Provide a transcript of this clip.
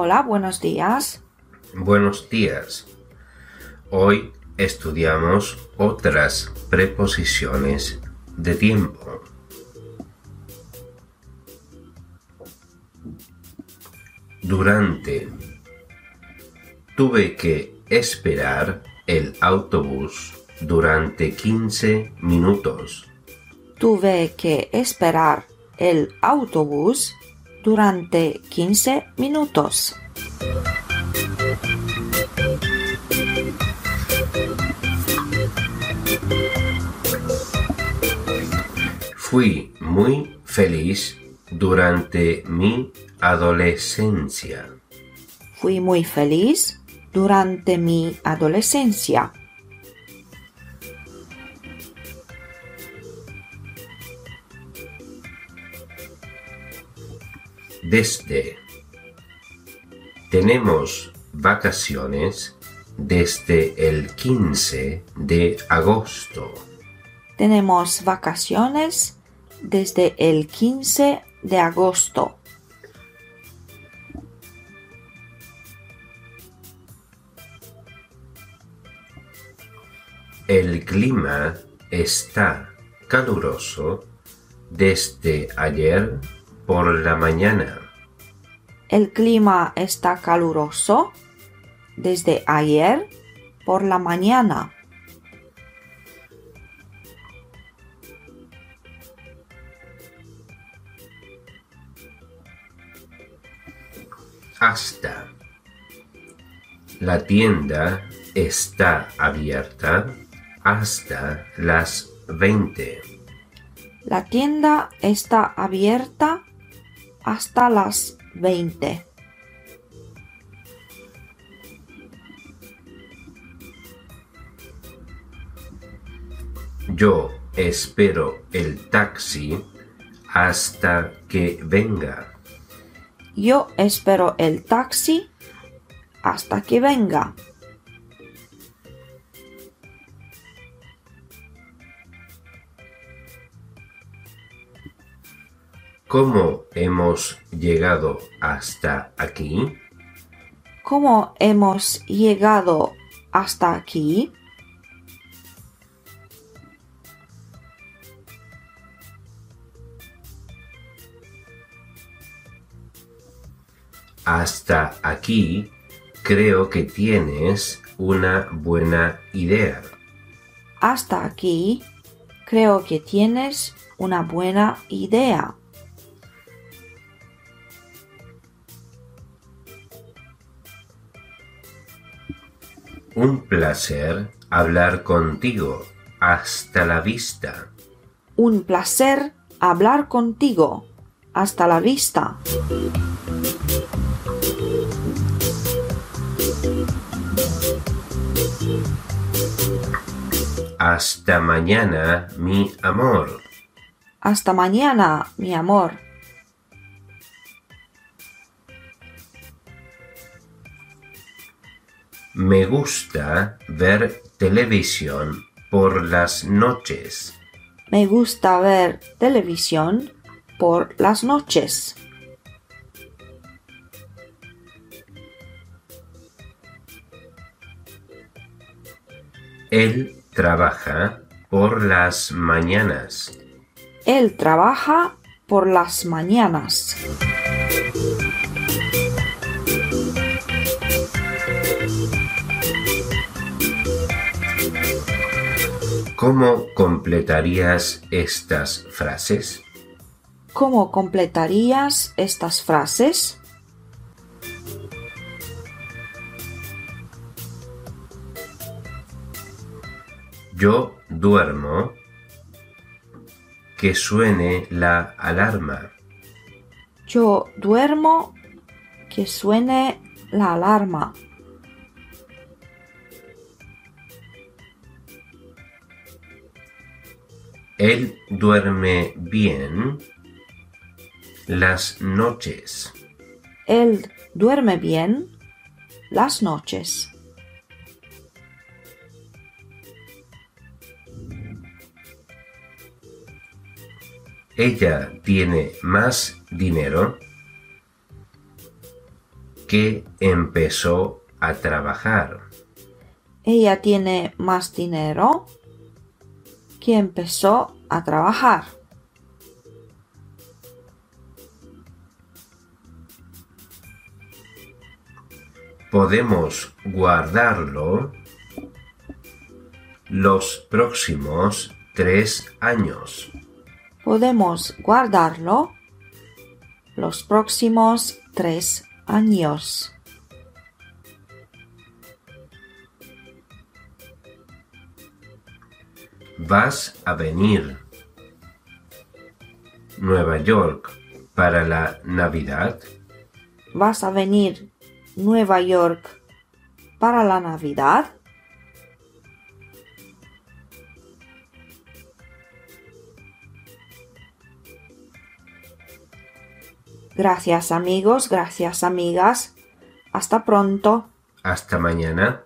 Hola, buenos días. Buenos días. Hoy estudiamos otras preposiciones de tiempo. Durante. Tuve que esperar el autobús durante 15 minutos. Tuve que esperar el autobús durante 15 minutos. Fui muy feliz durante mi adolescencia. Fui muy feliz durante mi adolescencia. Desde. Tenemos vacaciones desde el 15 de agosto. Tenemos vacaciones desde el 15 de agosto. El clima está caluroso desde ayer por la mañana. El clima está caluroso desde ayer por la mañana. Hasta. La tienda está abierta hasta las 20. La tienda está abierta hasta las 20. Yo espero el taxi hasta que venga. Yo espero el taxi hasta que venga. ¿Cómo hemos llegado hasta aquí? ¿Cómo hemos llegado hasta aquí? Hasta aquí creo que tienes una buena idea. Hasta aquí creo que tienes una buena idea. Un placer hablar contigo. Hasta la vista. Un placer hablar contigo. Hasta la vista. Hasta mañana, mi amor. Hasta mañana, mi amor. Me gusta ver televisión por las noches. Me gusta ver televisión por las noches. Él trabaja por las mañanas. Él trabaja por las mañanas. ¿Cómo completarías estas frases? ¿Cómo completarías estas frases? Yo duermo. Que suene la alarma. Yo duermo. Que suene la alarma. Él duerme bien las noches. Él duerme bien las noches. Ella tiene más dinero. que empezó a trabajar. Ella tiene más dinero que empezó a trabajar. Podemos guardarlo los próximos tres años. Podemos guardarlo los próximos tres años. ¿Vas a venir Nueva York para la Navidad? ¿Vas a venir Nueva York para la Navidad? Gracias amigos, gracias amigas. Hasta pronto. Hasta mañana.